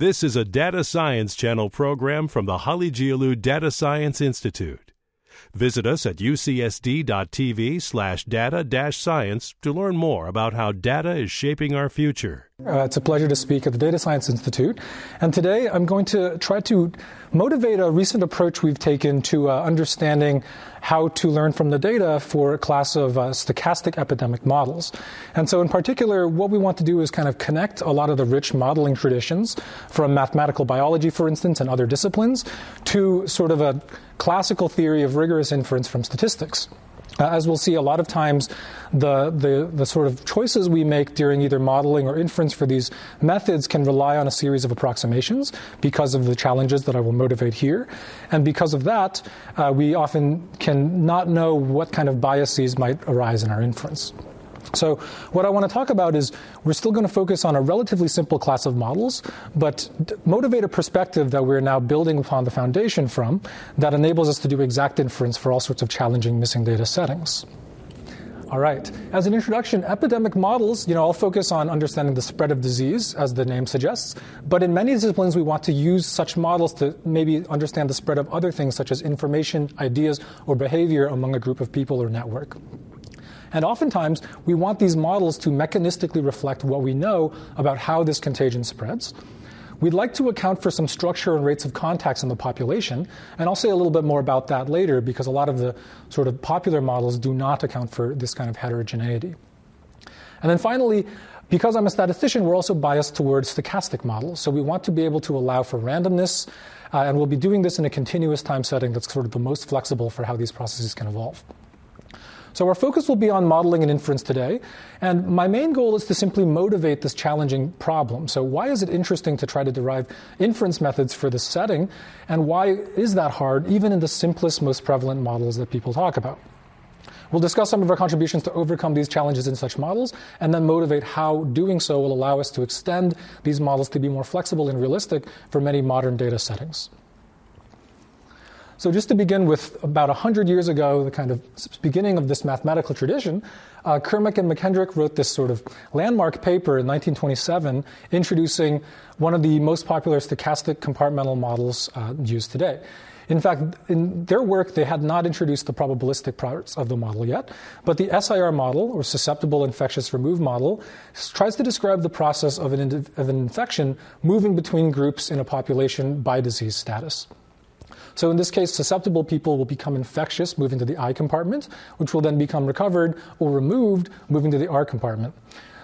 This is a Data Science Channel program from the Halıcıoğlu Data Science Institute. Visit us at ucsd.tv slash data science to learn more about how data is shaping our future. Uh, it's a pleasure to speak at the Data Science Institute. And today I'm going to try to motivate a recent approach we've taken to uh, understanding how to learn from the data for a class of uh, stochastic epidemic models. And so, in particular, what we want to do is kind of connect a lot of the rich modeling traditions from mathematical biology, for instance, and other disciplines to sort of a classical theory of rigorous inference from statistics. Uh, as we'll see, a lot of times the, the, the, sort of choices we make during either modeling or inference for these methods can rely on a series of approximations because of the challenges that I will motivate here. And because of that, uh, we often can not know what kind of biases might arise in our inference. So, what I want to talk about is we're still going to focus on a relatively simple class of models, but motivate a perspective that we're now building upon the foundation from that enables us to do exact inference for all sorts of challenging missing data settings. All right. As an introduction, epidemic models, you know, I'll focus on understanding the spread of disease, as the name suggests. But in many disciplines, we want to use such models to maybe understand the spread of other things, such as information, ideas, or behavior among a group of people or network. And oftentimes, we want these models to mechanistically reflect what we know about how this contagion spreads. We'd like to account for some structure and rates of contacts in the population, and I'll say a little bit more about that later because a lot of the sort of popular models do not account for this kind of heterogeneity. And then finally, because I'm a statistician, we're also biased towards stochastic models. So we want to be able to allow for randomness, uh, and we'll be doing this in a continuous time setting that's sort of the most flexible for how these processes can evolve. So our focus will be on modeling and inference today. And my main goal is to simply motivate this challenging problem. So why is it interesting to try to derive inference methods for this setting? And why is that hard, even in the simplest, most prevalent models that people talk about? We'll discuss some of our contributions to overcome these challenges in such models, and then motivate how doing so will allow us to extend these models to be more flexible and realistic for many modern data settings. So, just to begin with, about 100 years ago, the kind of beginning of this mathematical tradition, uh, Kermack and McKendrick wrote this sort of landmark paper in 1927 introducing one of the most popular stochastic compartmental models uh, used today. In fact, in their work, they had not introduced the probabilistic parts of the model yet, but the SIR model, or susceptible infectious remove model, tries to describe the process of an, of an infection moving between groups in a population by disease status. So in this case, susceptible people will become infectious, moving to the I compartment, which will then become recovered or removed, moving to the R compartment.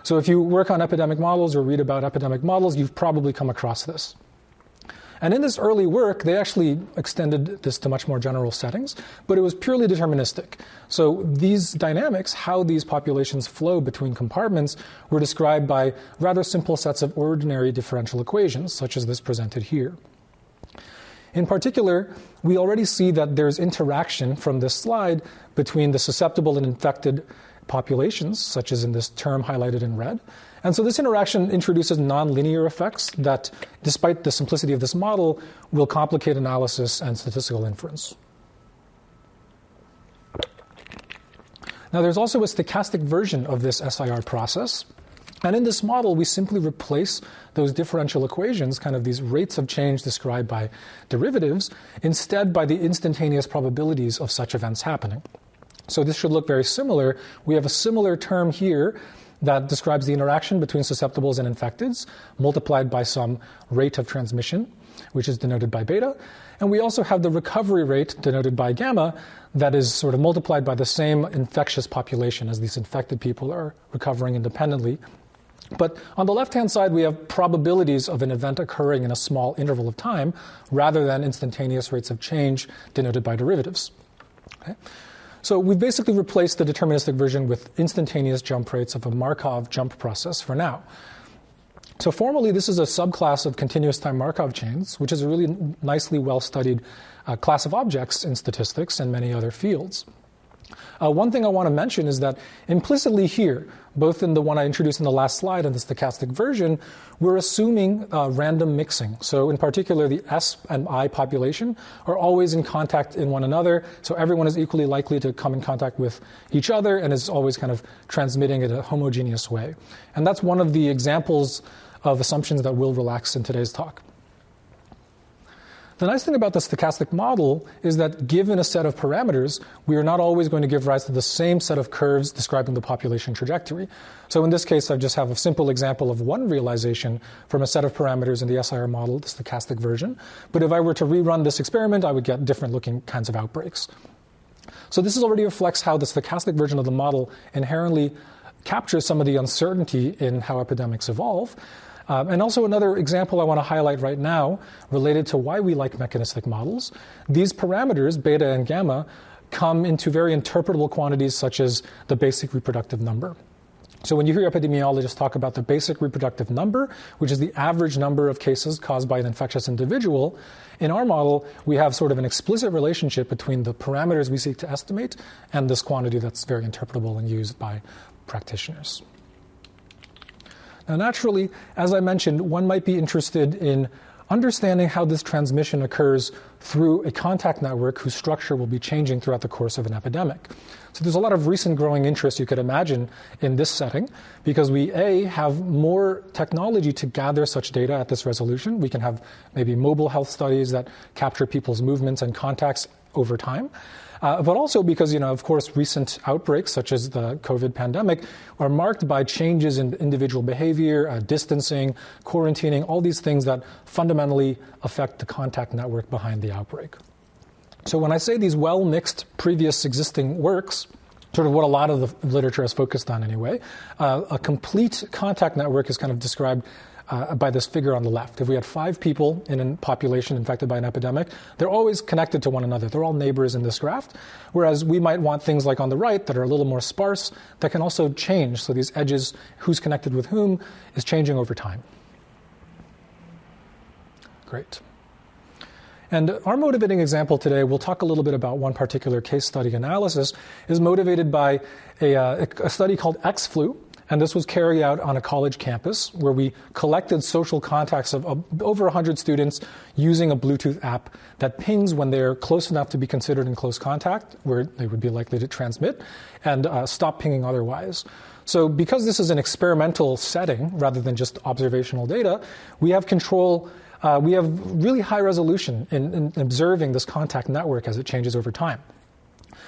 So if you work on epidemic models or read about epidemic models, you've probably come across this. And in this early work, they actually extended this to much more general settings, but it was purely deterministic. So these dynamics, how these populations flow between compartments, were described by rather simple sets of ordinary differential equations, such as this presented here. In particular, we already see that there's interaction from this slide between the susceptible and infected populations, such as in this term highlighted in red. And so this interaction introduces nonlinear effects that, despite the simplicity of this model, will complicate analysis and statistical inference. Now, there's also a stochastic version of this SIR process. And in this model, we simply replace those differential equations, kind of these rates of change described by derivatives, instead by the instantaneous probabilities of such events happening. So this should look very similar. We have a similar term here that describes the interaction between susceptibles and infecteds, multiplied by some rate of transmission, which is denoted by beta. And we also have the recovery rate, denoted by gamma, that is sort of multiplied by the same infectious population as these infected people are recovering independently but on the left hand side, we have probabilities of an event occurring in a small interval of time rather than instantaneous rates of change denoted by derivatives. Okay? So we've basically replaced the deterministic version with instantaneous jump rates of a Markov jump process for now. So formally, this is a subclass of continuous time Markov chains, which is a really nicely well studied uh, class of objects in statistics and many other fields. Uh, one thing I want to mention is that implicitly here, both in the one I introduced in the last slide and the stochastic version, we're assuming uh, random mixing. So, in particular, the S and I population are always in contact in one another, so everyone is equally likely to come in contact with each other and is always kind of transmitting in a homogeneous way. And that's one of the examples of assumptions that we'll relax in today's talk. The nice thing about the stochastic model is that given a set of parameters, we are not always going to give rise to the same set of curves describing the population trajectory. So in this case, I just have a simple example of one realization from a set of parameters in the SIR model, the stochastic version. But if I were to rerun this experiment, I would get different looking kinds of outbreaks. So this already reflects how the stochastic version of the model inherently captures some of the uncertainty in how epidemics evolve. Um, and also, another example I want to highlight right now related to why we like mechanistic models. These parameters, beta and gamma, come into very interpretable quantities such as the basic reproductive number. So, when you hear epidemiologists talk about the basic reproductive number, which is the average number of cases caused by an infectious individual, in our model, we have sort of an explicit relationship between the parameters we seek to estimate and this quantity that's very interpretable and used by practitioners. Now, naturally, as I mentioned, one might be interested in understanding how this transmission occurs through a contact network whose structure will be changing throughout the course of an epidemic. So there's a lot of recent growing interest you could imagine in this setting because we a have more technology to gather such data at this resolution. We can have maybe mobile health studies that capture people's movements and contacts over time. Uh, but also because, you know, of course, recent outbreaks such as the COVID pandemic are marked by changes in individual behavior, uh, distancing, quarantining, all these things that fundamentally affect the contact network behind the outbreak. So when I say these well mixed previous existing works, sort of what a lot of the literature has focused on anyway, uh, a complete contact network is kind of described uh, by this figure on the left. If we had five people in a population infected by an epidemic, they're always connected to one another. They're all neighbors in this graph. Whereas we might want things like on the right that are a little more sparse that can also change. So these edges, who's connected with whom, is changing over time. Great. And our motivating example today, we'll talk a little bit about one particular case study analysis, is motivated by a, uh, a study called XFlu, and this was carried out on a college campus where we collected social contacts of, over 100 students using a Bluetooth app that pings when they're close enough to be considered in close contact, where they would be likely to transmit, and uh, stop pinging otherwise. So, because this is an experimental setting rather than just observational data, we have control. Uh, we have really high resolution in, in observing this contact network as it changes over time.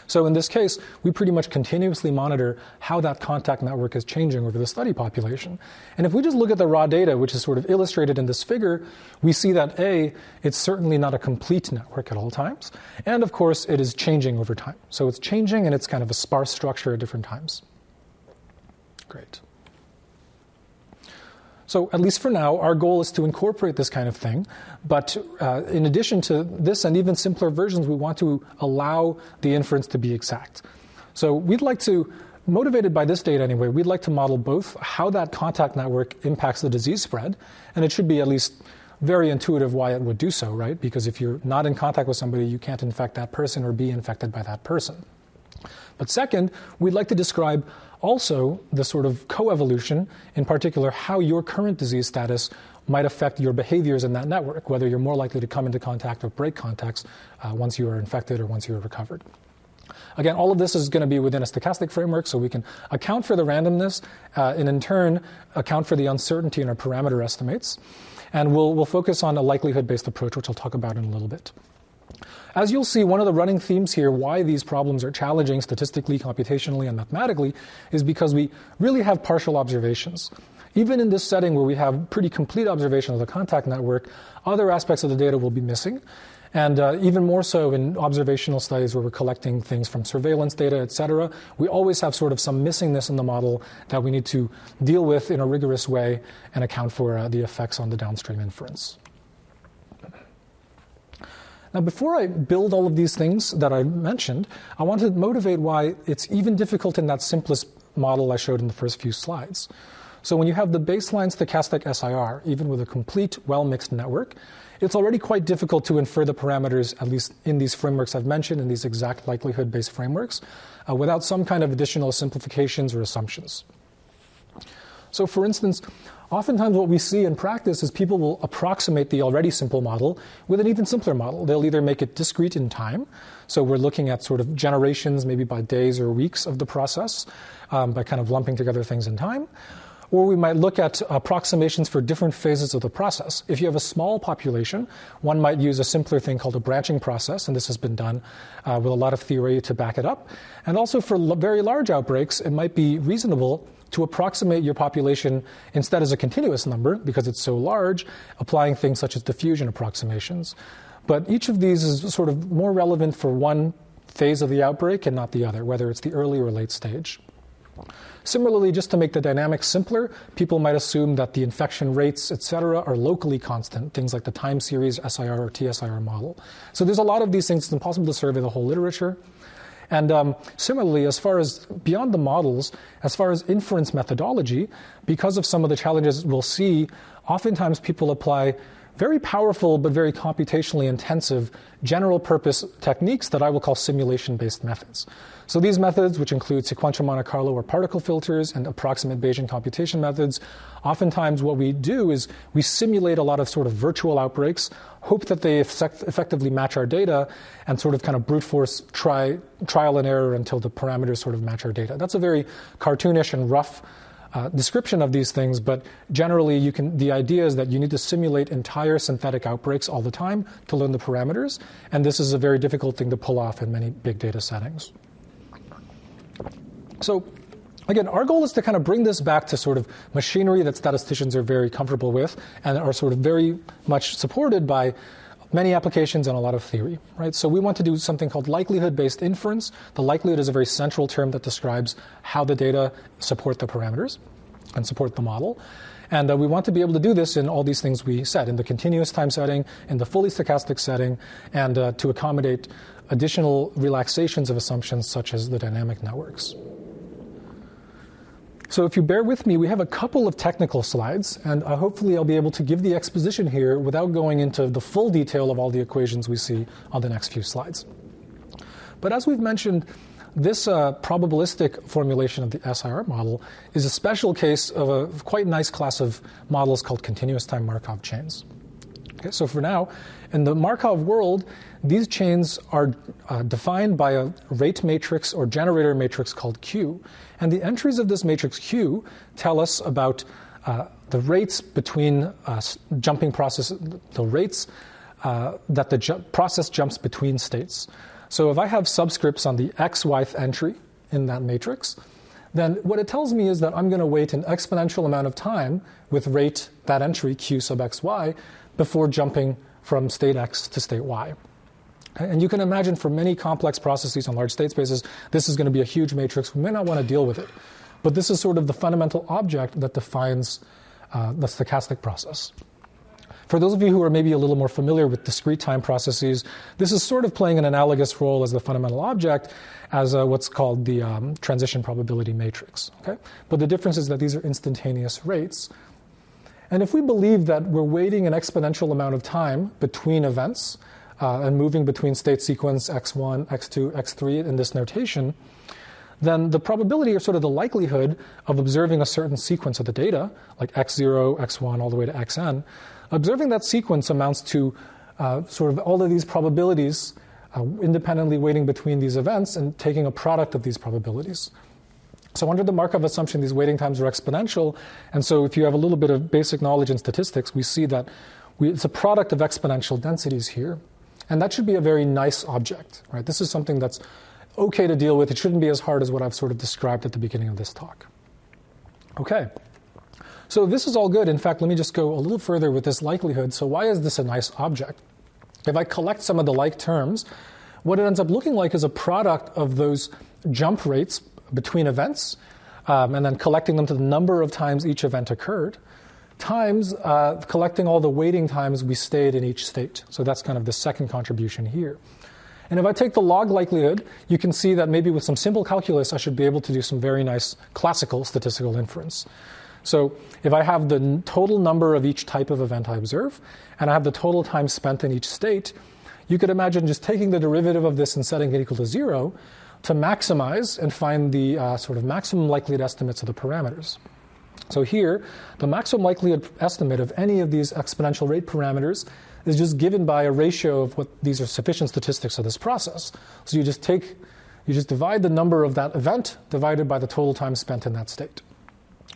So in this case, we pretty much continuously monitor how that contact network is changing over the study population. And if we just look at the raw data, which is sort of illustrated in this figure, we see that A, it's certainly not a complete network at all times. And of course, it is changing over time. So it's changing and it's kind of a sparse structure at different times. Great. So, at least for now, our goal is to incorporate this kind of thing. But uh, in addition to this and even simpler versions, we want to allow the inference to be exact. So, we'd like to, motivated by this data anyway, we'd like to model both how that contact network impacts the disease spread, and it should be at least very intuitive why it would do so, right? Because if you're not in contact with somebody, you can't infect that person or be infected by that person. But second, we'd like to describe also the sort of coevolution, in particular, how your current disease status might affect your behaviors in that network, whether you're more likely to come into contact or break contacts uh, once you are infected or once you are recovered. Again, all of this is going to be within a stochastic framework, so we can account for the randomness uh, and in turn account for the uncertainty in our parameter estimates. And we'll, we'll focus on a likelihood based approach, which I'll talk about in a little bit. As you'll see, one of the running themes here, why these problems are challenging statistically, computationally, and mathematically, is because we really have partial observations. Even in this setting where we have pretty complete observation of the contact network, other aspects of the data will be missing. And uh, even more so in observational studies where we're collecting things from surveillance data, et cetera, we always have sort of some missingness in the model that we need to deal with in a rigorous way and account for uh, the effects on the downstream inference. Now, before I build all of these things that I mentioned, I want to motivate why it's even difficult in that simplest model I showed in the first few slides. So, when you have the baseline stochastic SIR, even with a complete well mixed network, it's already quite difficult to infer the parameters, at least in these frameworks I've mentioned, in these exact likelihood based frameworks, uh, without some kind of additional simplifications or assumptions. So, for instance, Oftentimes, what we see in practice is people will approximate the already simple model with an even simpler model. They'll either make it discrete in time, so we're looking at sort of generations, maybe by days or weeks of the process, um, by kind of lumping together things in time, Or we might look at approximations for different phases of the process. If you have a small population, one might use a simpler thing called a branching process, and this has been done uh, with a lot of theory to back it up. And also for l- very large outbreaks, it might be reasonable to approximate your population instead as a continuous number, because it's so large, applying things such as diffusion approximations. But each of these is sort of more relevant for one phase of the outbreak and not the other, whether it's the early or late stage. Similarly, just to make the dynamics simpler, people might assume that the infection rates, et cetera, are locally constant, things like the time series SIR or TSIR model. So there's a lot of these things. It's impossible to survey the whole literature. And um, similarly, as far as beyond the models, as far as inference methodology, because of some of the challenges we'll see, oftentimes people apply very powerful but very computationally intensive general purpose techniques that I will call simulation based methods. So these methods, which include sequential Monte Carlo or particle filters and approximate Bayesian computation methods, oftentimes what we do is we simulate a lot of sort of virtual outbreaks, hope that they effect- effectively match our data, and sort of kind of brute force try trial and error until the parameters sort of match our data. That's a very cartoonish and rough uh, description of these things, but generally, you can. The idea is that you need to simulate entire synthetic outbreaks all the time to learn the parameters, and this is a very difficult thing to pull off in many big data settings. So, again, our goal is to kind of bring this back to sort of machinery that statisticians are very comfortable with and are sort of very much supported by many applications and a lot of theory, right? So we want to do something called likelihood-based inference. The likelihood is a very central term that describes how the data support the parameters and support the model. And uh, we want to be able to do this in all these things we said in the continuous time setting, in the fully stochastic setting, and uh, to accommodate additional relaxations of assumptions such as the dynamic networks. So, if you bear with me, we have a couple of technical slides, and uh, hopefully, I'll be able to give the exposition here without going into the full detail of all the equations we see on the next few slides. But as we've mentioned, this uh, probabilistic formulation of the SIR model is a special case of a quite nice class of models called continuous time Markov chains. Okay, so for now, in the Markov world, these chains are uh, defined by a rate matrix or generator matrix called Q. And the entries of this matrix Q tell us about uh, the rates between uh, jumping process, the rates uh, that the ju- process jumps between states. So if I have subscripts on the xyth entry in that matrix, then what it tells me is that I'm going to wait an exponential amount of time with rate that entry q sub xy before jumping from state x to state y. And you can imagine for many complex processes on large state spaces, this is going to be a huge matrix. We may not want to deal with it. But this is sort of the fundamental object that defines uh, the stochastic process. For those of you who are maybe a little more familiar with discrete time processes, this is sort of playing an analogous role as the fundamental object as what's called the um, transition probability matrix. Okay? But the difference is that these are instantaneous rates. And if we believe that we're waiting an exponential amount of time between events, uh, and moving between state sequence x1, x2, x3 in this notation, then the probability or sort of the likelihood of observing a certain sequence of the data, like x0, x1, all the way to xn, observing that sequence amounts to uh, sort of all of these probabilities uh, independently weighting between these events and taking a product of these probabilities. So, under the Markov assumption, these waiting times are exponential. And so, if you have a little bit of basic knowledge in statistics, we see that we, it's a product of exponential densities here. And that should be a very nice object, right? This is something that's okay to deal with. It shouldn't be as hard as what I've sort of described at the beginning of this talk. Okay. So this is all good. In fact, let me just go a little further with this likelihood. So why is this a nice object? If I collect some of the like terms, what it ends up looking like is a product of those jump rates between events um, and then collecting them to the number of times each event occurred times uh, collecting all the waiting times we stayed in each state. So that's kind of the second contribution here. And if I take the log likelihood, you can see that maybe with some simple calculus, I should be able to do some very nice classical statistical inference. So if I have the total number of each type of event I observe, and I have the total time spent in each state, you could imagine just taking the derivative of this and setting it equal to zero to maximize and find the uh, sort of maximum likelihood estimates of the parameters. So here, the maximum likelihood estimate of any of these exponential rate parameters is just given by a ratio of what these are sufficient statistics of this process. So you just take, you just divide the number of that event divided by the total time spent in that state.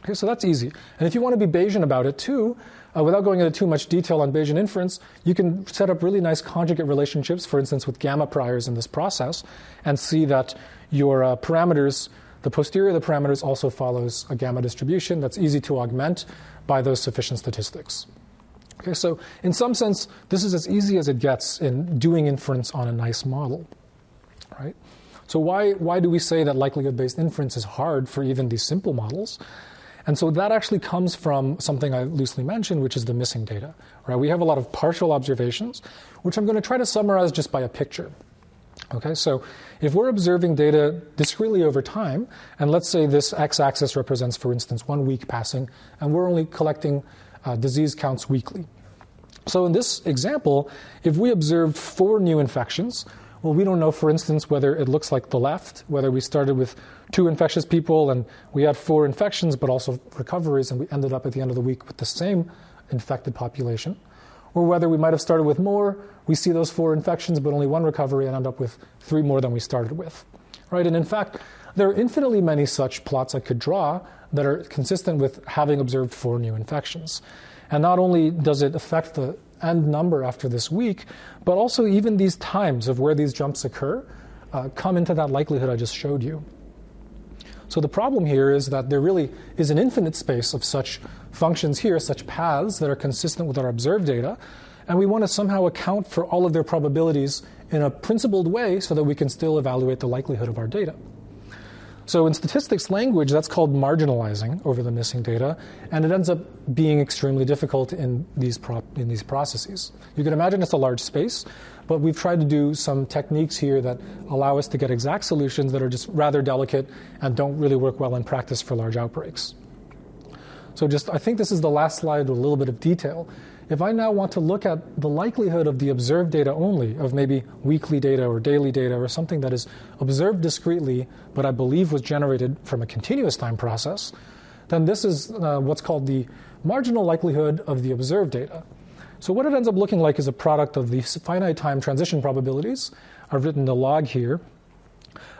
Okay, so that's easy. And if you want to be Bayesian about it too, uh, without going into too much detail on Bayesian inference, you can set up really nice conjugate relationships, for instance, with gamma priors in this process, and see that your uh, parameters, the posterior of the parameters, also follows a gamma distribution that's easy to augment by those sufficient statistics. Okay, so in some sense, this is as easy as it gets in doing inference on a nice model, right? So why, why do we say that likelihood-based inference is hard for even these simple models? And so that actually comes from something I loosely mentioned, which is the missing data. Right? We have a lot of partial observations, which I'm going to try to summarize just by a picture. Okay, so if we're observing data discretely over time, and let's say this x-axis represents, for instance, one week passing, and we're only collecting uh, disease counts weekly. So in this example, if we observed four new infections, well, we don't know, for instance, whether it looks like the left, whether we started with two infectious people and we had four infections, but also recoveries, and we ended up at the end of the week with the same infected population, or whether we might have started with more, we see those four infections, but only one recovery, and end up with three more than we started with. Right? And in fact, there are infinitely many such plots I could draw that are consistent with having observed four new infections. And not only does it affect the end number after this week, but also even these times of where these jumps occur uh, come into that likelihood I just showed you. So the problem here is that there really is an infinite space of such functions here, such paths that are consistent with our observed data, and we want to somehow account for all of their probabilities in a principled way so that we can still evaluate the likelihood of our data. So in statistics language, that's called marginalizing over the missing data, and it ends up being extremely difficult in these, pro- in these processes. You can imagine it's a large space, but we've tried to do some techniques here that allow us to get exact solutions that are just rather delicate and don't really work well in practice for large outbreaks. So just, I think this is the last slide with a little bit of detail. If I now want to look at the likelihood of the observed data only, of maybe weekly data or daily data or something that is observed discretely, but I believe was generated from a continuous time process, then this is uh, what's called the marginal likelihood of the observed data. So what it ends up looking like is a product of the finite time transition probabilities. I've written the log here.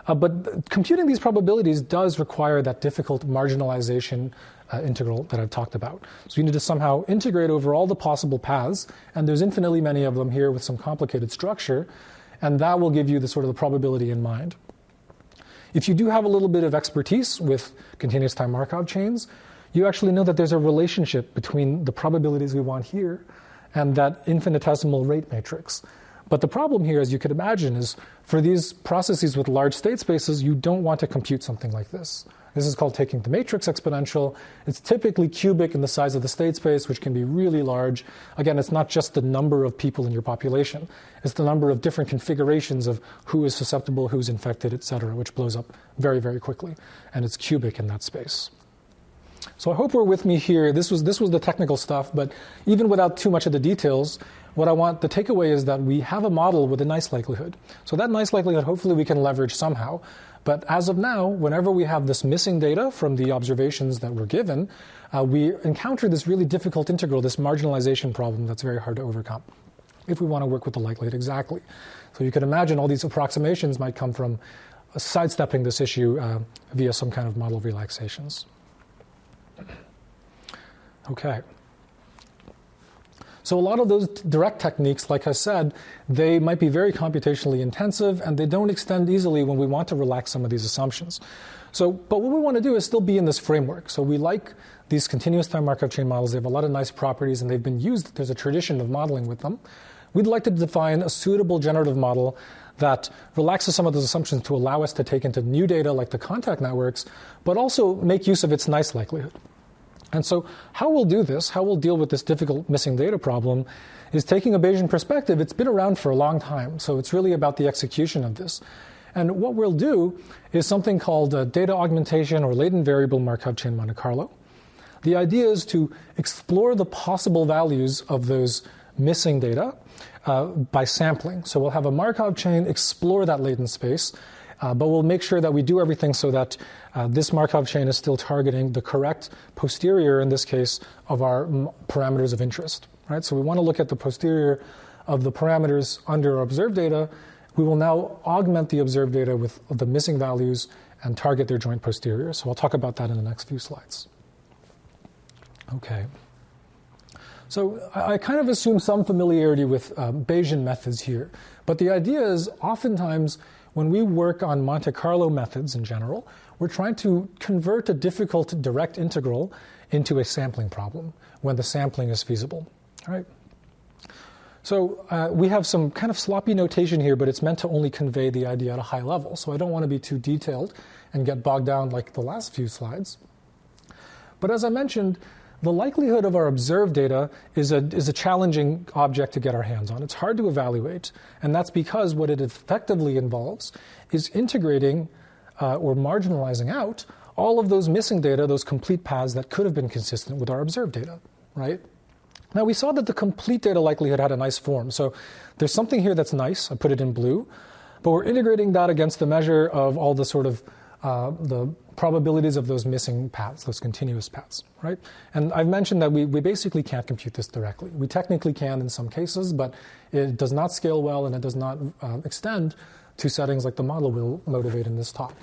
Uh, but computing these probabilities does require that difficult marginalization uh, integral that I've talked about. So you need to somehow integrate over all the possible paths, and there's infinitely many of them here with some complicated structure, and that will give you the sort of the probability in mind. If you do have a little bit of expertise with continuous time Markov chains, you actually know that there's a relationship between the probabilities we want here and that infinitesimal rate matrix. But the problem here, as you could imagine, is for these processes with large state spaces, you don't want to compute something like this. This is called taking the matrix exponential. It's typically cubic in the size of the state space, which can be really large. Again, it's not just the number of people in your population, it's the number of different configurations of who is susceptible, who's infected, et cetera, which blows up very, very quickly. And it's cubic in that space. So I hope we're with me here. This was, this was the technical stuff, but even without too much of the details, what I want the takeaway is that we have a model with a nice likelihood. So that nice likelihood, hopefully, we can leverage somehow. But as of now, whenever we have this missing data from the observations that were given, uh, we encounter this really difficult integral, this marginalization problem that's very hard to overcome if we want to work with the likelihood exactly. So you can imagine all these approximations might come from uh, sidestepping this issue uh, via some kind of model relaxations. Okay. So a lot of those direct techniques, like I said, they might be very computationally intensive and they don't extend easily when we want to relax some of these assumptions. So, but what we want to do is still be in this framework. So we like these continuous time Markov chain models. They have a lot of nice properties and they've been used. There's a tradition of modeling with them. We'd like to define a suitable generative model that relaxes some of those assumptions to allow us to take into new data like the contact networks, but also make use of its nice likelihood. And so, how we'll do this, how we'll deal with this difficult missing data problem, is taking a Bayesian perspective. It's been around for a long time, so it's really about the execution of this. And what we'll do is something called uh, data augmentation or latent variable Markov chain Monte Carlo. The idea is to explore the possible values of those missing data uh, by sampling. So we'll have a Markov chain explore that latent space uh, but we'll make sure that we do everything so that uh, this Markov chain is still targeting the correct posterior, in this case, of our m- parameters of interest. Right? So we want to look at the posterior of the parameters under our observed data. We will now augment the observed data with the missing values and target their joint posterior. So I'll talk about that in the next few slides. Okay. So I, kind of assume some familiarity with um, Bayesian methods here, but the idea is oftentimes when we work on Monte Carlo methods in general, we're trying to convert a difficult direct integral into a sampling problem when the sampling is feasible. All right. So uh, we have some kind of sloppy notation here, but it's meant to only convey the idea at a high level. So I don't want to be too detailed and get bogged down like the last few slides. But as I mentioned, the likelihood of our observed data is a, is a challenging object to get our hands on. It's hard to evaluate, and that's because what it effectively involves is integrating uh, or marginalizing out all of those missing data, those complete paths that could have been consistent with our observed data, right? Now, we saw that the complete data likelihood had a nice form. So there's something here that's nice. I put it in blue. But we're integrating that against the measure of all the sort of uh, the probabilities of those missing paths, those continuous paths, right? And I've mentioned that we, we basically can't compute this directly. We technically can in some cases, but it does not scale well and it does not uh, extend to settings like the model will motivate in this talk.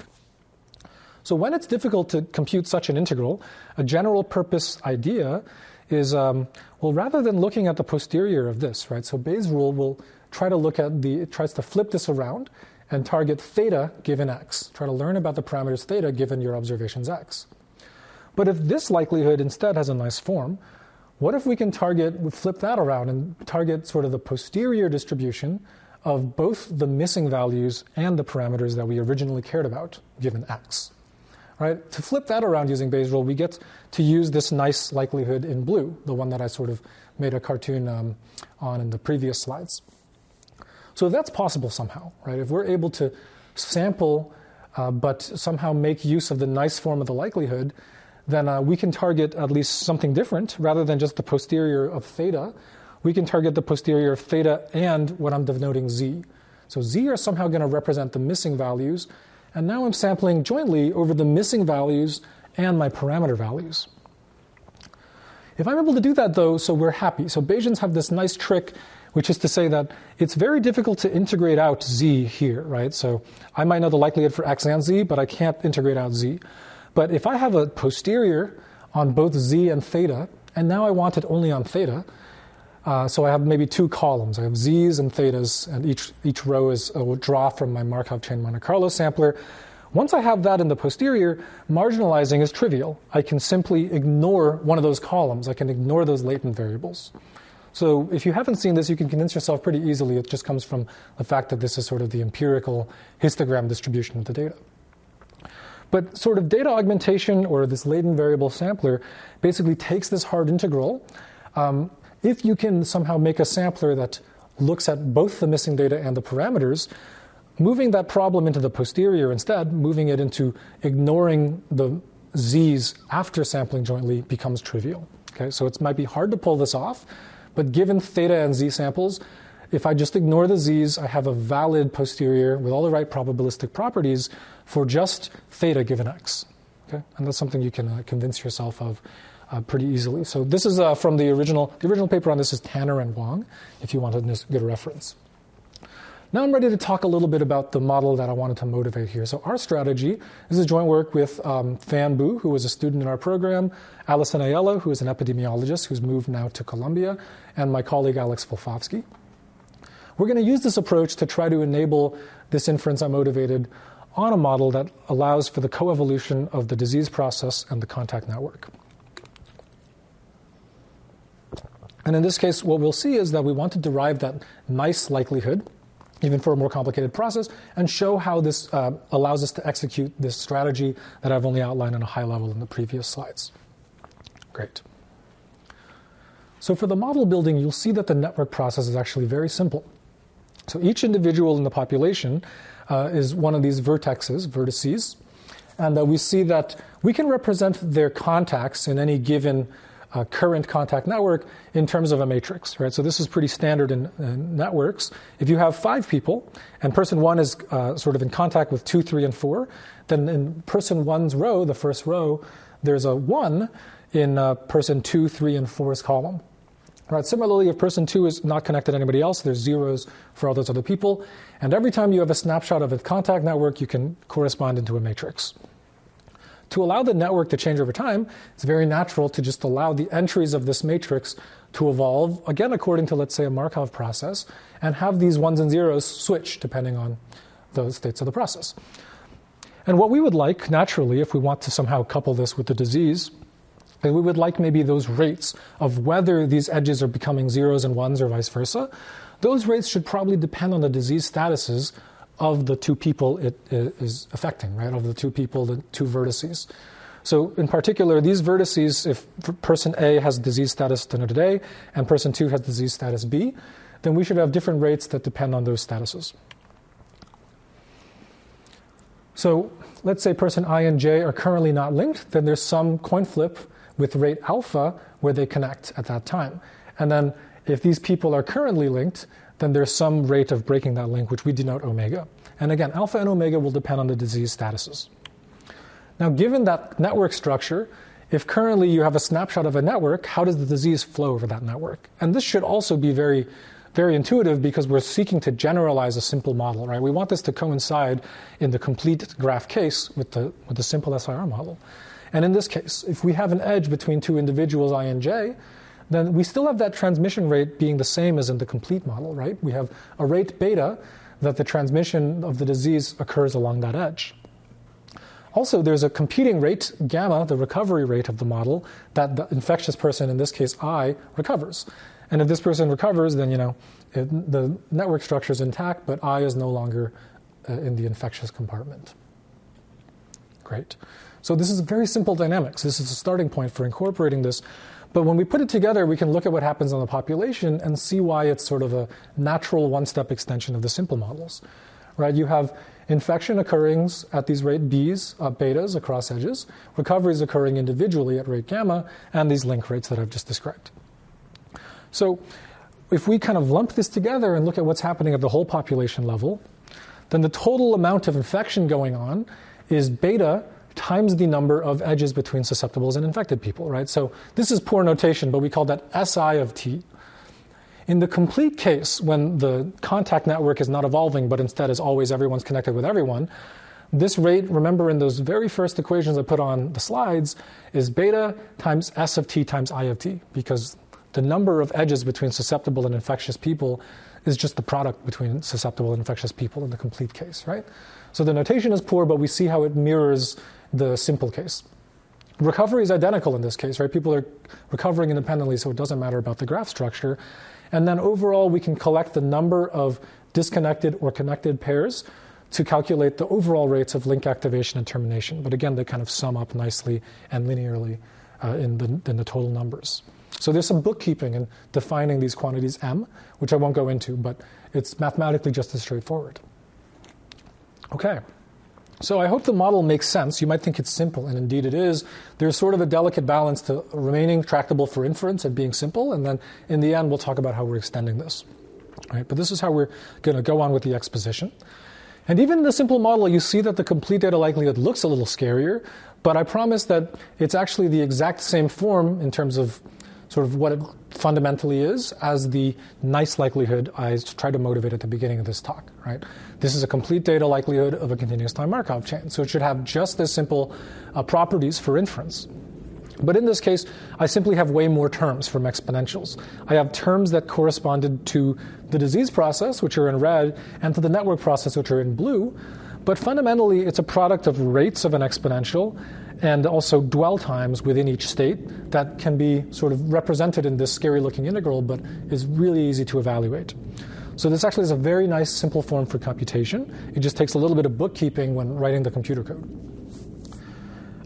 So when it's difficult to compute such an integral, a general purpose idea is um, well, rather than looking at the posterior of this, right? So Bayes' rule will try to look at the, it tries to flip this around and target theta given x. Try to learn about the parameters theta given your observations x. But if this likelihood instead has a nice form, what if we can target, flip that around and target sort of the posterior distribution of both the missing values and the parameters that we originally cared about given x? Right? To flip that around using Bayes' rule, we get to use this nice likelihood in blue, the one that I sort of made a cartoon um, on in the previous slides. So if that's possible somehow, right? If we're able to sample uh, but somehow make use of the nice form of the likelihood, then uh, we can target at least something different rather than just the posterior of theta. We can target the posterior of theta and what I'm denoting z. So z are somehow going to represent the missing values, and now I'm sampling jointly over the missing values and my parameter values. If I'm able to do that though, so we're happy. So Bayesians have this nice trick, which is to say that it's very difficult to integrate out z here, right? So I might know the likelihood for x and z, but I can't integrate out z. But if I have a posterior on both z and theta, and now I want it only on theta, uh, so I have maybe two columns. I have z's and thetas, and each, each row is a draw from my Markov chain Monte Carlo sampler. Once I have that in the posterior, marginalizing is trivial. I can simply ignore one of those columns. I can ignore those latent variables. So if you haven't seen this, you can convince yourself pretty easily. It just comes from the fact that this is sort of the empirical histogram distribution of the data. But sort of data augmentation or this latent variable sampler basically takes this hard integral. Um, if you can somehow make a sampler that looks at both the missing data and the parameters, moving that problem into the posterior instead, moving it into ignoring the z's after sampling jointly becomes trivial. Okay, so it might be hard to pull this off, but given theta and z samples, if I just ignore the z's, I have a valid posterior with all the right probabilistic properties for just theta given x. Okay, and that's something you can uh, convince yourself of uh, pretty easily. So this is uh, from the original. The original paper on this is Tanner and Wong, if you want to get a reference. Now I'm ready to talk a little bit about the model that I wanted to motivate here. So our strategy is a joint work with um, Fan Bu, who was a student in our program, Allison Aiello, who is an epidemiologist who's moved now to Columbia, and my colleague Alex Volfovsky. We're going to use this approach to try to enable this inference I motivated on a model that allows for the coevolution of the disease process and the contact network. And in this case, what we'll see is that we want to derive that nice likelihood even for a more complicated process, and show how this uh, allows us to execute this strategy that I've only outlined on a high level in the previous slides. Great. So for the model building, you'll see that the network process is actually very simple. So each individual in the population uh, is one of these vertexes, vertices, and uh, we see that we can represent their contacts in any given uh, current contact network in terms of a matrix, right? So this is pretty standard in, in networks. If you have five people and person one is uh, sort of in contact with two, three, and four, then in person one's row, the first row, there's a one in uh, person two, three, and four's column. Right. Similarly, if person two is not connected to anybody else, there's zeros for all those other people. And every time you have a snapshot of a contact network, you can correspond into a matrix. To allow the network to change over time, it's very natural to just allow the entries of this matrix to evolve, again, according to, let's say, a Markov process, and have these ones and zeros switch depending on the states of the process. And what we would like, naturally, if we want to somehow couple this with the disease, is we would like maybe those rates of whether these edges are becoming zeros and ones or vice versa. Those rates should probably depend on the disease statuses of the two people it is affecting, right? Of the two people, the two vertices. So, in particular, these vertices, if person A has disease status denoted A and person 2 has disease status B, then we should have different rates that depend on those statuses. So, let's say person I and J are currently not linked, then there's some coin flip with rate alpha where they connect at that time. And then if these people are currently linked, then there's some rate of breaking that link, which we denote omega. And again, alpha and omega will depend on the disease statuses. Now, given that network structure, if currently you have a snapshot of a network, how does the disease flow over that network? And this should also be very, very intuitive because we're seeking to generalize a simple model, right? We want this to coincide in the complete graph case with the, with the simple SIR model. And in this case, if we have an edge between two individuals, I and J, then we still have that transmission rate being the same as in the complete model, right? We have a rate beta that the transmission of the disease occurs along that edge. Also, there's a competing rate, gamma, the recovery rate of the model, that the infectious person, in this case I, recovers. And if this person recovers, then you know it, the network structure is intact, but I is no longer uh, in the infectious compartment. Great. So this is very simple dynamics. This is a starting point for incorporating this. But when we put it together, we can look at what happens on the population and see why it's sort of a natural one step extension of the simple models. Right? You have infection occurring at these rate Bs, uh, betas across edges, recoveries occurring individually at rate gamma, and these link rates that I've just described. So if we kind of lump this together and look at what's happening at the whole population level, then the total amount of infection going on is beta times the number of edges between susceptibles and infected people, right? So this is poor notation, but we call that SI of T. In the complete case, when the contact network is not evolving, but instead is always everyone's connected with everyone, this rate, remember in those very first equations I put on the slides, is beta times S of T times I of T, because the number of edges between susceptible and infectious people is just the product between susceptible and infectious people in the complete case, right? So the notation is poor, but we see how it mirrors the simple case. Recovery is identical in this case, right? People are recovering independently, so it doesn't matter about the graph structure. And then overall, we can collect the number of disconnected or connected pairs to calculate the overall rates of link activation and termination. But again, they kind of sum up nicely and linearly uh, in, the, in the total numbers. So there's some bookkeeping in defining these quantities m, which I won't go into, but it's mathematically just as straightforward. Okay. So I hope the model makes sense. You might think it's simple, and indeed it is. There's sort of a delicate balance to remaining tractable for inference and being simple, and then in the end we'll talk about how we're extending this. But this is how we're going to go on with the exposition. And even in the simple model, you see that the complete data likelihood looks a little scarier, but I promise that it's actually the exact same form in terms of sort of what it fundamentally is as the nice likelihood I tried to motivate at the beginning of this talk, right? This is a complete data likelihood of a continuous time Markov chain. So it should have just as simple uh, properties for inference. But in this case, I simply have way more terms from exponentials. I have terms that corresponded to the disease process, which are in red, and to the network process, which are in blue. But fundamentally, it's a product of rates of an exponential and also dwell times within each state that can be sort of represented in this scary looking integral, but is really easy to evaluate. So this actually is a very nice simple form for computation. It just takes a little bit of bookkeeping when writing the computer code.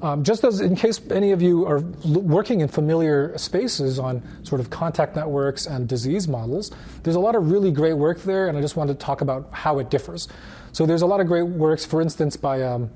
Um, just as in case any of you are working in familiar spaces on sort of contact networks and disease models, there's a lot of really great work there, and I just wanted to talk about how it differs. So there's a lot of great works, for instance, by um,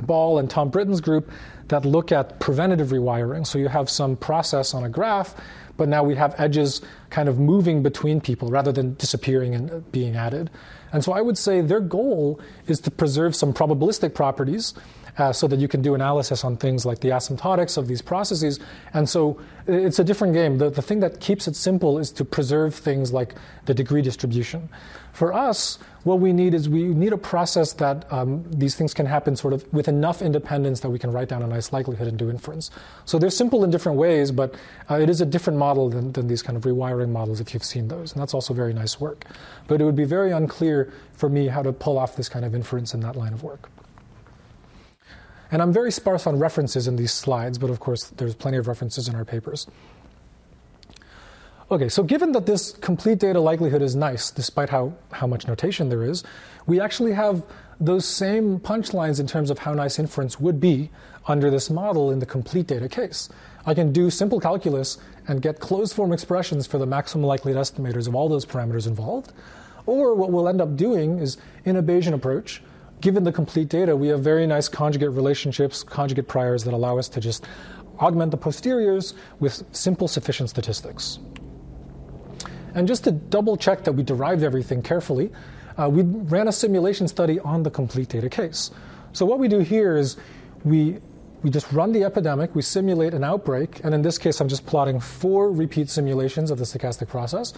Ball and Tom Britton's group that look at preventative rewiring. So you have some process on a graph, but now we have edges kind of moving between people rather than disappearing and being added. And so I would say their goal is to preserve some probabilistic properties uh, so that you can do analysis on things like the asymptotics of these processes. And so it's a different game. The, the thing that keeps it simple is to preserve things like the degree distribution. For us, what we need is we need a process that um, these things can happen sort of with enough independence that we can write down a nice likelihood and do inference. So they're simple in different ways, but uh, it is a different model than, than these kind of rewiring models if you've seen those. And that's also very nice work. But it would be very unclear for me how to pull off this kind of inference in that line of work. And I'm very sparse on references in these slides, but of course, there's plenty of references in our papers. Okay, so given that this complete data likelihood is nice, despite how, how much notation there is, we actually have those same punchlines in terms of how nice inference would be under this model in the complete data case. I can do simple calculus and get closed form expressions for the maximum likelihood estimators of all those parameters involved. Or what we'll end up doing is in a Bayesian approach, given the complete data, we have very nice conjugate relationships, conjugate priors that allow us to just augment the posteriors with simple sufficient statistics. And just to double check that we derived everything carefully, uh, we ran a simulation study on the complete data case. So what we do here is we we just run the epidemic, we simulate an outbreak, and in this case, I'm just plotting four repeat simulations of the stochastic process.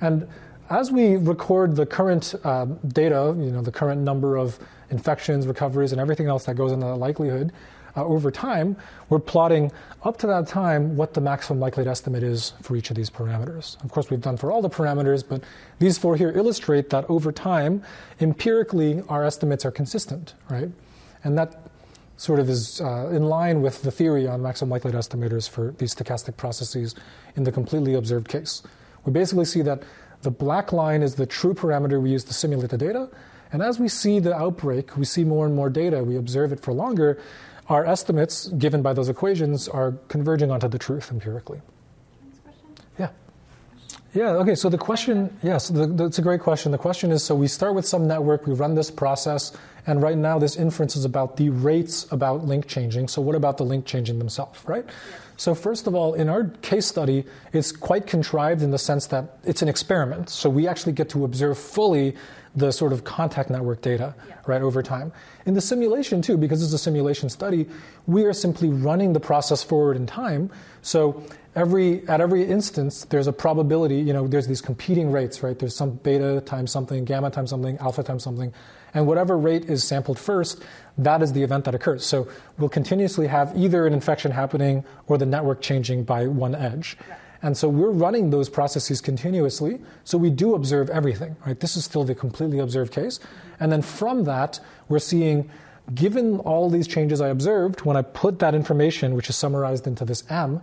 And as we record the current uh, data, you know, the current number of infections, recoveries, and everything else that goes into the likelihood, uh, over time, we're plotting up to that time what the maximum likelihood estimate is for each of these parameters. Of course, we've done for all the parameters, but these four here illustrate that over time, empirically, our estimates are consistent, right? And that sort of is uh, in line with the theory on maximum likelihood estimators for these stochastic processes in the completely observed case. We basically see that the black line is the true parameter we use to simulate the data, and as we see the outbreak, we see more and more data, we observe it for longer, our estimates given by those equations are converging onto the truth empirically. Yeah. Yeah, okay, so the question, yes, the, the, it's a great question. The question is so we start with some network, we run this process, and right now this inference is about the rates about link changing. So, what about the link changing themselves, right? So, first of all, in our case study, it's quite contrived in the sense that it's an experiment. So, we actually get to observe fully the sort of contact network data yeah. right over time. In the simulation too, because it's a simulation study, we are simply running the process forward in time. So every at every instance, there's a probability. You know, there's these competing rates, right? There's some beta times something, gamma times something, alpha times something, and whatever rate is sampled first, that is the event that occurs. So we'll continuously have either an infection happening or the network changing by one edge. And so we're running those processes continuously. So we do observe everything, right? This is still the completely observed case. And then from that, we're seeing, given all these changes I observed, when I put that information, which is summarized into this M,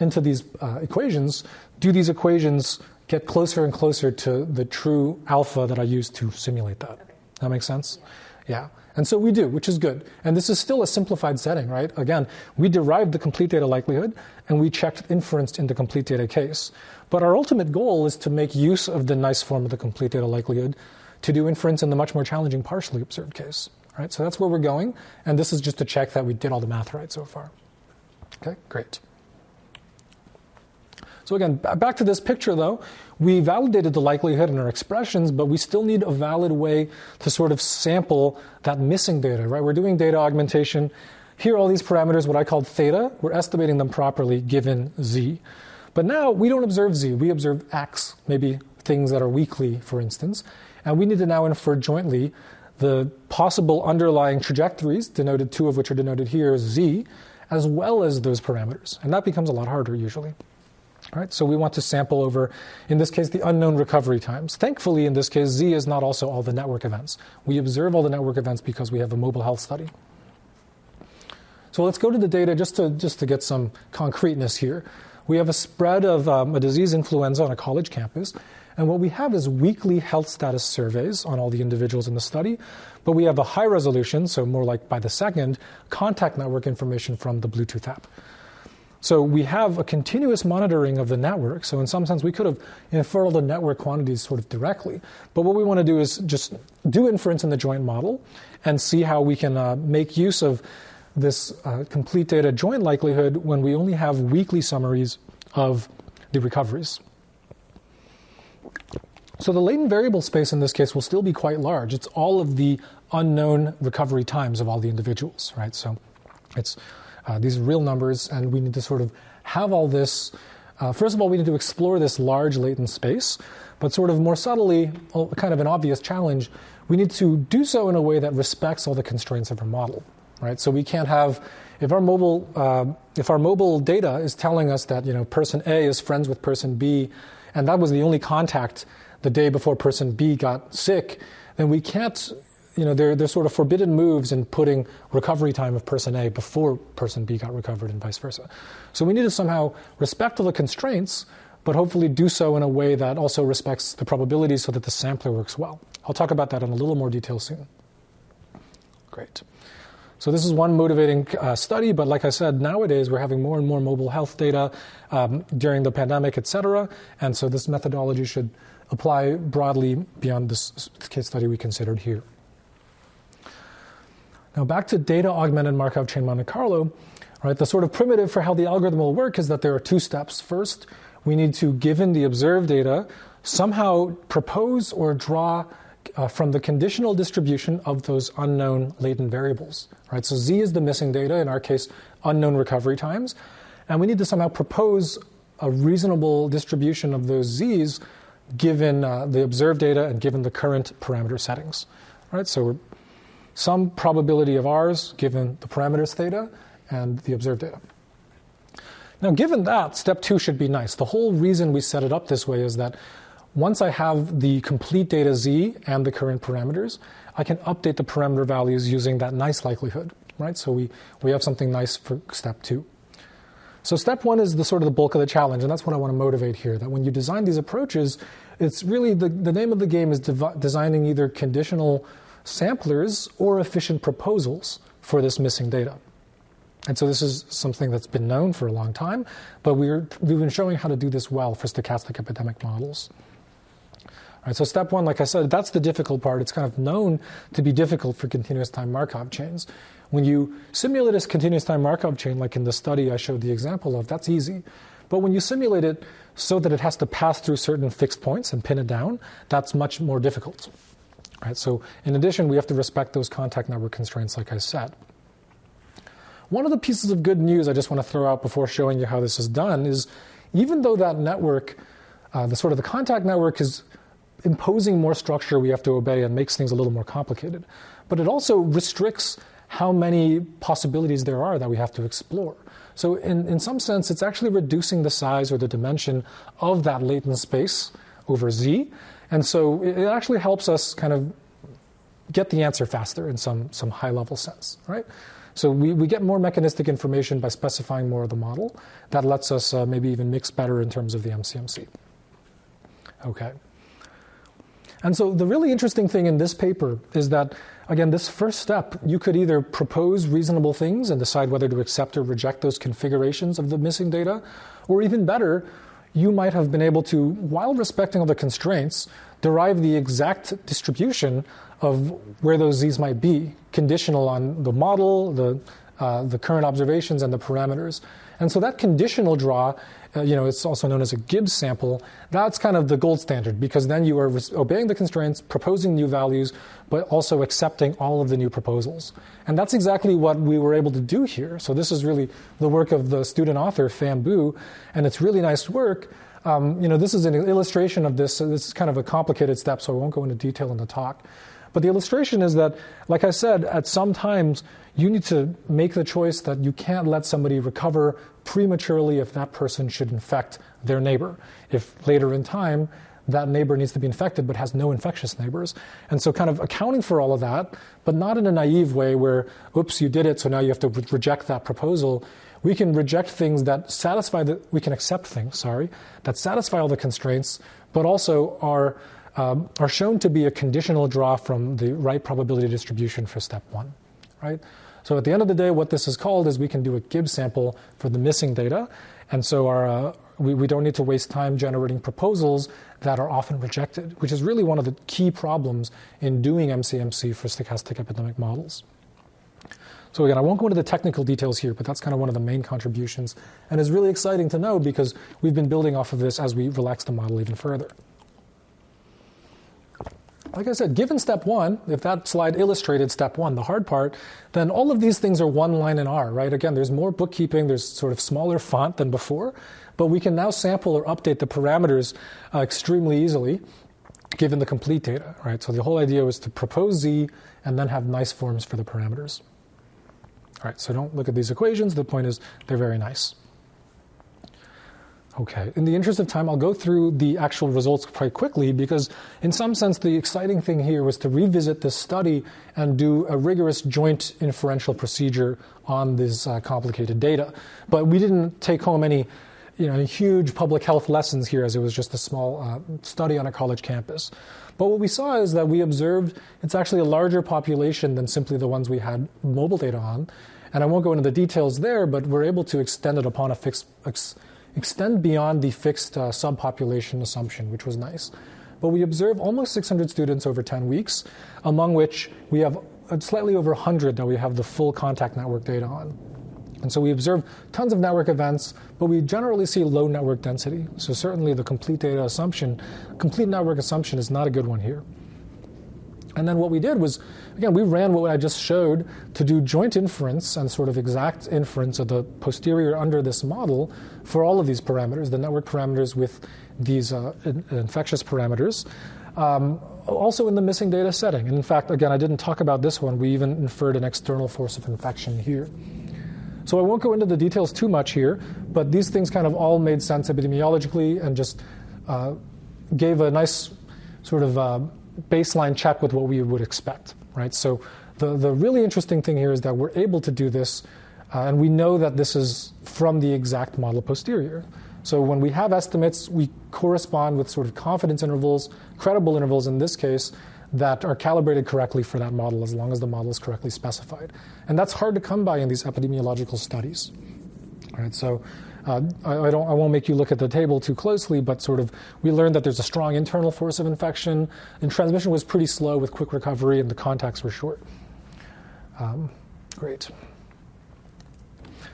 into these uh, equations, do these equations get closer and closer to the true alpha that I used to simulate that? That makes sense? Yeah. And so we do, which is good. And this is still a simplified setting, right? Again, we derived the complete data likelihood and we checked inference in the complete data case. But our ultimate goal is to make use of the nice form of the complete data likelihood to do inference in the much more challenging partially observed case. Right? So that's where we're going. And this is just to check that we did all the math right so far. Okay, great. So again, back to this picture though, we validated the likelihood in our expressions, but we still need a valid way to sort of sample that missing data, right? We're doing data augmentation. Here are all these parameters, what I called theta. We're estimating them properly given z. But now we don't observe z, we observe x, maybe things that are weakly, for instance. And we need to now infer jointly the possible underlying trajectories, denoted two of which are denoted here as z, as well as those parameters. And that becomes a lot harder usually. Right? So we want to sample over, in this case, the unknown recovery times. Thankfully, in this case, Z is not also all the network events. We observe all the network events because we have a mobile health study. So let's go to the data just to, just to get some concreteness here. We have a spread of um, a disease influenza on a college campus. And what we have is weekly health status surveys on all the individuals in the study. But we have a high resolution, so more like by the second, contact network information from the Bluetooth app. So we have a continuous monitoring of the network. So in some sense, we could have inferred the network quantities sort of directly. But what we want to do is just do inference in the joint model and see how we can uh, make use of this uh, complete data joint likelihood when we only have weekly summaries of the recoveries. So the latent variable space in this case will still be quite large. It's all of the unknown recovery times of all the individuals, right? So it's uh, these are real numbers, and we need to sort of have all this. Uh, first of all, we need to explore this large latent space, but sort of more subtly, kind of an obvious challenge, we need to do so in a way that respects all the constraints of our model, right? So we can't have if our mobile uh, if our mobile data is telling us that you know person A is friends with person B, and that was the only contact the day before person B got sick, then we can't you know, they're, they're sort of forbidden moves in putting recovery time of person A before person B got recovered and vice versa. So we need to somehow respect all the constraints, but hopefully do so in a way that also respects the probabilities so that the sampler works well. I'll talk about that in a little more detail soon. Great. So this is one motivating uh, study, but like I said, nowadays we're having more and more mobile health data um, during the pandemic, et cetera, and so this methodology should apply broadly beyond this case study we considered here. Now, back to data augmented Markov chain Monte Carlo, right? The sort of primitive for how the algorithm will work is that there are two steps. First, we need to, given the observed data, somehow propose or draw uh, from the conditional distribution of those unknown latent variables, right? So Z is the missing data, in our case, unknown recovery times, and we need to somehow propose a reasonable distribution of those Z's given uh, the observed data and given the current parameter settings, right? So we're some probability of r's given the parameters theta and the observed data. Now, given that, step two should be nice. The whole reason we set it up this way is that once I have the complete data z and the current parameters, I can update the parameter values using that nice likelihood, right? So we, we have something nice for step two. So step one is the sort of the bulk of the challenge, and that's what I want to motivate here. That when you design these approaches, it's really the, the name of the game is dev- designing either conditional samplers or efficient proposals for this missing data. And so this is something that's been known for a long time, but we have been showing how to do this well for stochastic epidemic models. All right, so step one, like I said, that's the difficult part. It's kind of known to be difficult for continuous time Markov chains. When you simulate a continuous time Markov chain, like in the study I showed the example of, that's easy. But when you simulate it so that it has to pass through certain fixed points and pin it down, that's much more difficult. Right? So, in addition, we have to respect those contact network constraints, like I said. One of the pieces of good news I just want to throw out before showing you how this is done is even though that network, uh, the sort of the contact network, is imposing more structure we have to obey and makes things a little more complicated, but it also restricts how many possibilities there are that we have to explore. So, in, in some sense, it's actually reducing the size or the dimension of that latent space over Z and so it actually helps us kind of get the answer faster in some, some high level sense, right? So we, we get more mechanistic information by specifying more of the model. That lets us uh, maybe even mix better in terms of the MCMC. Okay. And so the really interesting thing in this paper is that, again, this first step, you could either propose reasonable things and decide whether to accept or reject those configurations of the missing data, or even better, you might have been able to, while respecting all the constraints, derive the exact distribution of where those z's might be, conditional on the model, the, uh, the current observations, and the parameters. And so that conditional draw, uh, you know, it's also known as a Gibbs sample. That's kind of the gold standard because then you are res- obeying the constraints, proposing new values, but also accepting all of the new proposals. And that's exactly what we were able to do here. So this is really the work of the student author Fan Bu, and it's really nice work. Um, you know, this is an illustration of this. So this is kind of a complicated step, so I won't go into detail in the talk. But the illustration is that, like I said, at some times you need to make the choice that you can't let somebody recover prematurely if that person should infect their neighbor. If later in time that neighbor needs to be infected but has no infectious neighbors. And so, kind of accounting for all of that, but not in a naive way where, oops, you did it, so now you have to re- reject that proposal. We can reject things that satisfy the, we can accept things, sorry, that satisfy all the constraints, but also are um, are shown to be a conditional draw from the right probability distribution for step one, right? So at the end of the day, what this is called is we can do a Gibbs sample for the missing data, and so our, uh, we, we don't need to waste time generating proposals that are often rejected, which is really one of the key problems in doing MCMC for stochastic epidemic models. So again, I won't go into the technical details here, but that's kind of one of the main contributions, and is really exciting to know because we've been building off of this as we relax the model even further. Like I said, given step one, if that slide illustrated step one, the hard part, then all of these things are one line in R, right? Again, there's more bookkeeping, there's sort of smaller font than before, but we can now sample or update the parameters uh, extremely easily given the complete data, right? So the whole idea was to propose Z and then have nice forms for the parameters. All right, so don't look at these equations. The point is they're very nice. Okay, in the interest of time, I'll go through the actual results quite quickly because, in some sense, the exciting thing here was to revisit this study and do a rigorous joint inferential procedure on this uh, complicated data. But we didn't take home any you know, huge public health lessons here as it was just a small uh, study on a college campus. But what we saw is that we observed it's actually a larger population than simply the ones we had mobile data on. And I won't go into the details there, but we're able to extend it upon a fixed. Extend beyond the fixed uh, subpopulation assumption, which was nice. But we observe almost 600 students over 10 weeks, among which we have uh, slightly over 100 that we have the full contact network data on. And so we observe tons of network events, but we generally see low network density. So certainly the complete data assumption, complete network assumption is not a good one here. And then what we did was, again, we ran what I just showed to do joint inference and sort of exact inference of the posterior under this model for all of these parameters, the network parameters with these uh, in- infectious parameters. Um, also in the missing data setting. And in fact, again, I didn't talk about this one. We even inferred an external force of infection here. So I won't go into the details too much here, but these things kind of all made sense epidemiologically and just uh, gave a nice sort of uh, baseline check with what we would expect, right? So the, the really interesting thing here is that we're able to do this, uh, and we know that this is from the exact model posterior. So when we have estimates, we correspond with sort of confidence intervals, credible intervals in this case, that are calibrated correctly for that model as long as the model is correctly specified. And that's hard to come by in these epidemiological studies. All right, so uh, I, I, don't, I won't make you look at the table too closely, but sort of we learned that there's a strong internal force of infection, and transmission was pretty slow with quick recovery, and the contacts were short. Um, great.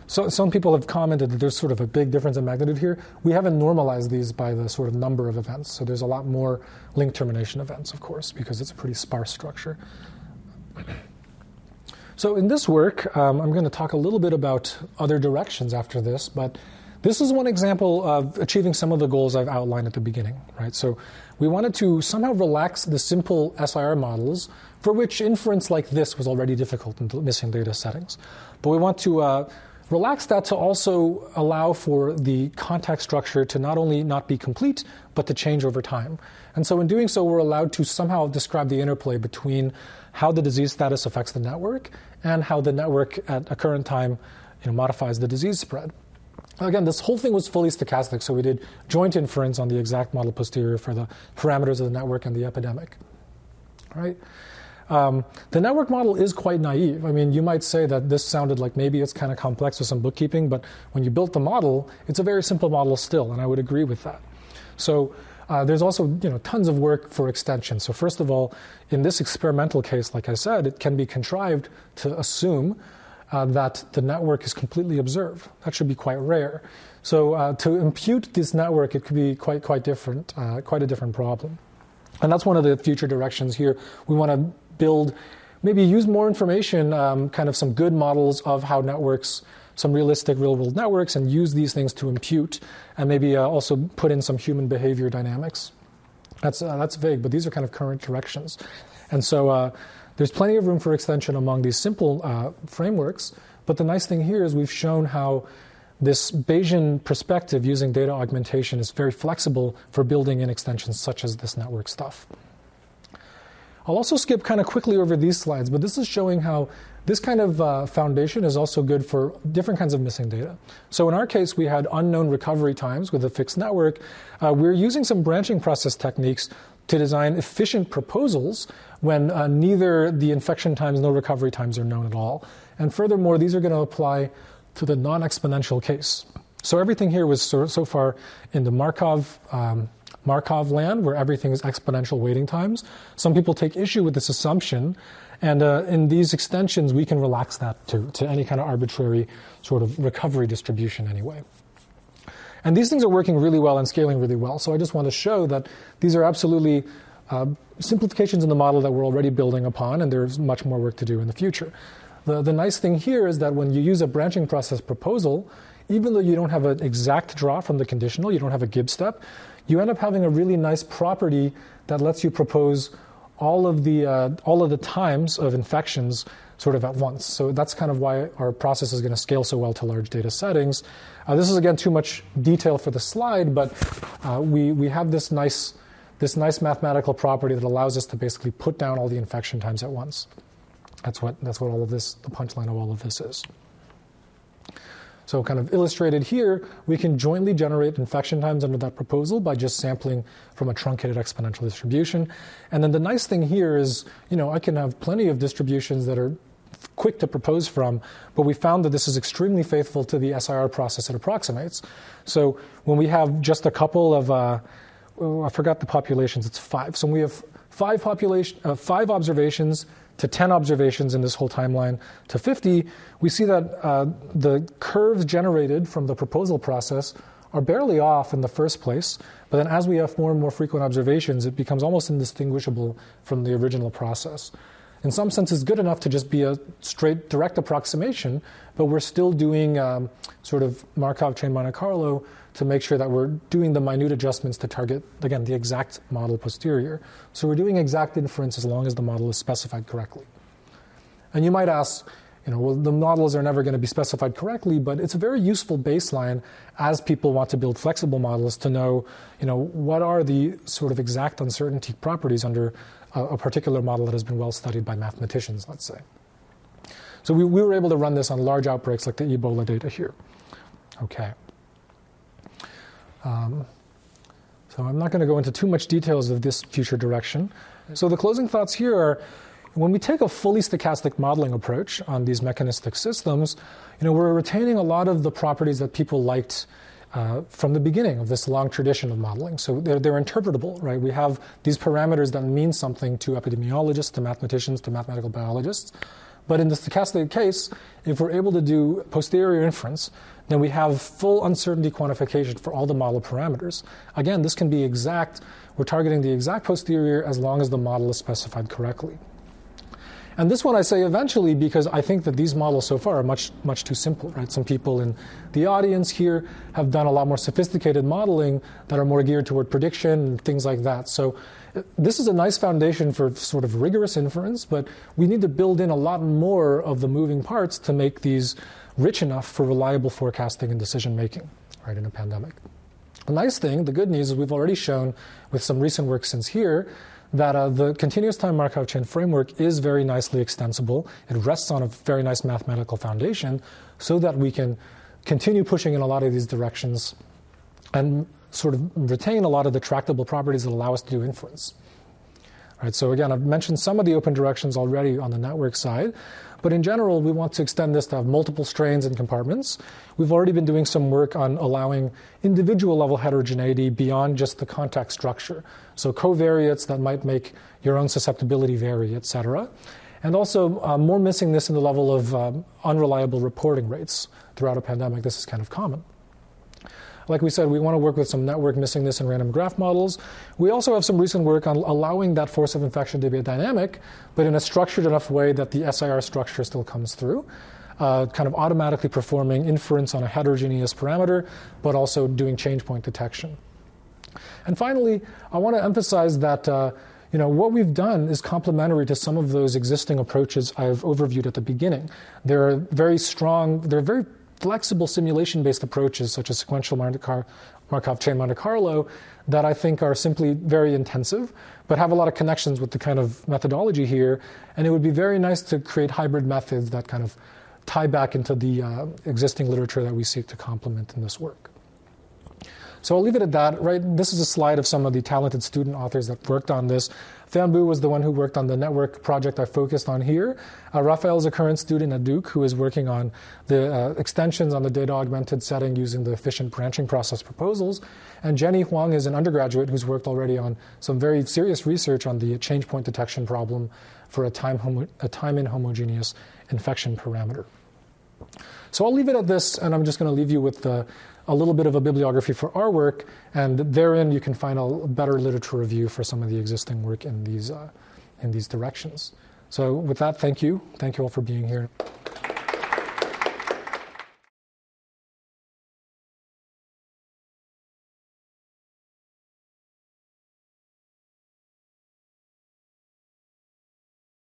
So some people have commented that there's sort of a big difference in magnitude here. We haven't normalized these by the sort of number of events, so there's a lot more link termination events, of course, because it's a pretty sparse structure. So in this work, um, I'm going to talk a little bit about other directions after this, but this is one example of achieving some of the goals I've outlined at the beginning, right? So we wanted to somehow relax the simple SIR models for which inference like this was already difficult in missing data settings. But we want to uh, relax that to also allow for the contact structure to not only not be complete, but to change over time. And so in doing so, we're allowed to somehow describe the interplay between how the disease status affects the network and how the network at a current time you know, modifies the disease spread. Again, this whole thing was fully stochastic, so we did joint inference on the exact model posterior for the parameters of the network and the epidemic. Right? Um, the network model is quite naive. I mean, you might say that this sounded like maybe it's kind of complex with some bookkeeping, but when you built the model, it's a very simple model still, and I would agree with that. So uh, there's also you know tons of work for extension. So first of all, in this experimental case, like I said, it can be contrived to assume uh, that the network is completely observed. That should be quite rare. So uh, to impute this network, it could be quite quite different, uh, quite a different problem. And that's one of the future directions here. We want to build, maybe use more information, um, kind of some good models of how networks some realistic real world networks and use these things to impute and maybe uh, also put in some human behavior dynamics. That's, uh, that's vague, but these are kind of current directions. And so uh, there's plenty of room for extension among these simple uh, frameworks. But the nice thing here is we've shown how this Bayesian perspective using data augmentation is very flexible for building in extensions such as this network stuff. I'll also skip kind of quickly over these slides, but this is showing how this kind of uh, foundation is also good for different kinds of missing data. So in our case, we had unknown recovery times with a fixed network. Uh, we're using some branching process techniques to design efficient proposals when uh, neither the infection times nor recovery times are known at all. And furthermore, these are going to apply to the non exponential case. So everything here was so, so far in the Markov. Um, Markov land, where everything is exponential waiting times. Some people take issue with this assumption and uh, in these extensions, we can relax that to, to any kind of arbitrary sort of recovery distribution anyway. And these things are working really well and scaling really well. So I just want to show that these are absolutely uh, simplifications in the model that we're already building upon, and there's much more work to do in the future. The, the nice thing here is that when you use a branching process proposal, even though you don't have an exact draw from the conditional, you don't have a Gibbs step, you end up having a really nice property that lets you propose all of the uh, all of the times of infections sort of at once. So that's kind of why our process is going to scale so well to large data settings. Uh, this is again too much detail for the slide, but uh, we we have this nice this nice mathematical property that allows us to basically put down all the infection times at once. That's what that's what all of this the punchline of all of this is. So, kind of illustrated here, we can jointly generate infection times under that proposal by just sampling from a truncated exponential distribution. And then the nice thing here is, you know, I can have plenty of distributions that are quick to propose from, but we found that this is extremely faithful to the SIR process it approximates. So when we have just a couple of, uh, oh, I forgot the populations, it's five. So we have five population, uh, five observations to 10 observations in this whole timeline to 50, we see that uh, the curves generated from the proposal process are barely off in the first place, but then as we have more and more frequent observations, it becomes almost indistinguishable from the original process. In some sense, it's good enough to just be a straight, direct approximation, but we're still doing um, sort of Markov chain Monte Carlo to make sure that we're doing the minute adjustments to target, again, the exact model posterior. So we're doing exact inference as long as the model is specified correctly. And you might ask, you know, well, the models are never going to be specified correctly, but it's a very useful baseline as people want to build flexible models to know, you know, what are the sort of exact uncertainty properties under a, a particular model that has been well studied by mathematicians, let's say. So we, we were able to run this on large outbreaks like the Ebola data here. Okay. Um, so I'm not going to go into too much details of this future direction. So the closing thoughts here are when we take a fully stochastic modeling approach on these mechanistic systems, you know, we're retaining a lot of the properties that people liked uh, from the beginning of this long tradition of modeling. So they're, they're interpretable, right? We have these parameters that mean something to epidemiologists, to mathematicians, to mathematical biologists. But in the stochastic case, if we're able to do posterior inference, then we have full uncertainty quantification for all the model parameters. Again, this can be exact. We're targeting the exact posterior as long as the model is specified correctly. And this one I say eventually because I think that these models so far are much, much too simple, right? Some people in the audience here have done a lot more sophisticated modeling that are more geared toward prediction and things like that. So this is a nice foundation for sort of rigorous inference, but we need to build in a lot more of the moving parts to make these rich enough for reliable forecasting and decision making, right, in a pandemic. The nice thing, the good news, is we've already shown with some recent work since here that uh, the continuous time Markov chain framework is very nicely extensible. It rests on a very nice mathematical foundation so that we can continue pushing in a lot of these directions and sort of retain a lot of the tractable properties that allow us to do inference. All right, so again, I've mentioned some of the open directions already on the network side, but in general, we want to extend this to have multiple strains and compartments. We've already been doing some work on allowing individual level heterogeneity beyond just the contact structure. So covariates that might make your own susceptibility vary, et cetera. And also uh, more missingness in the level of um, unreliable reporting rates throughout a pandemic. This is kind of common. Like we said, we want to work with some network missingness and random graph models. We also have some recent work on allowing that force of infection to be a dynamic, but in a structured enough way that the SIR structure still comes through. Uh, kind of automatically performing inference on a heterogeneous parameter, but also doing change point detection. And finally, I want to emphasize that uh, you know, what we've done is complementary to some of those existing approaches I've overviewed at the beginning. They're very strong, they're very flexible simulation based approaches, such as sequential Markov chain Monte Carlo, that I think are simply very intensive, but have a lot of connections with the kind of methodology here. And it would be very nice to create hybrid methods that kind of tie back into the uh, existing literature that we seek to complement in this work. So I'll leave it at that. Right, this is a slide of some of the talented student authors that worked on this. Fan Bu was the one who worked on the network project I focused on here. Uh, is a current student at Duke who is working on the uh, extensions on the data augmented setting using the efficient branching process proposals. And Jenny Huang is an undergraduate who's worked already on some very serious research on the change point detection problem for a time, homo- a time inhomogeneous infection parameter. So I'll leave it at this, and I'm just going to leave you with the a little bit of a bibliography for our work, and therein you can find a better literature review for some of the existing work in these, uh, in these directions. So, with that, thank you. Thank you all for being here.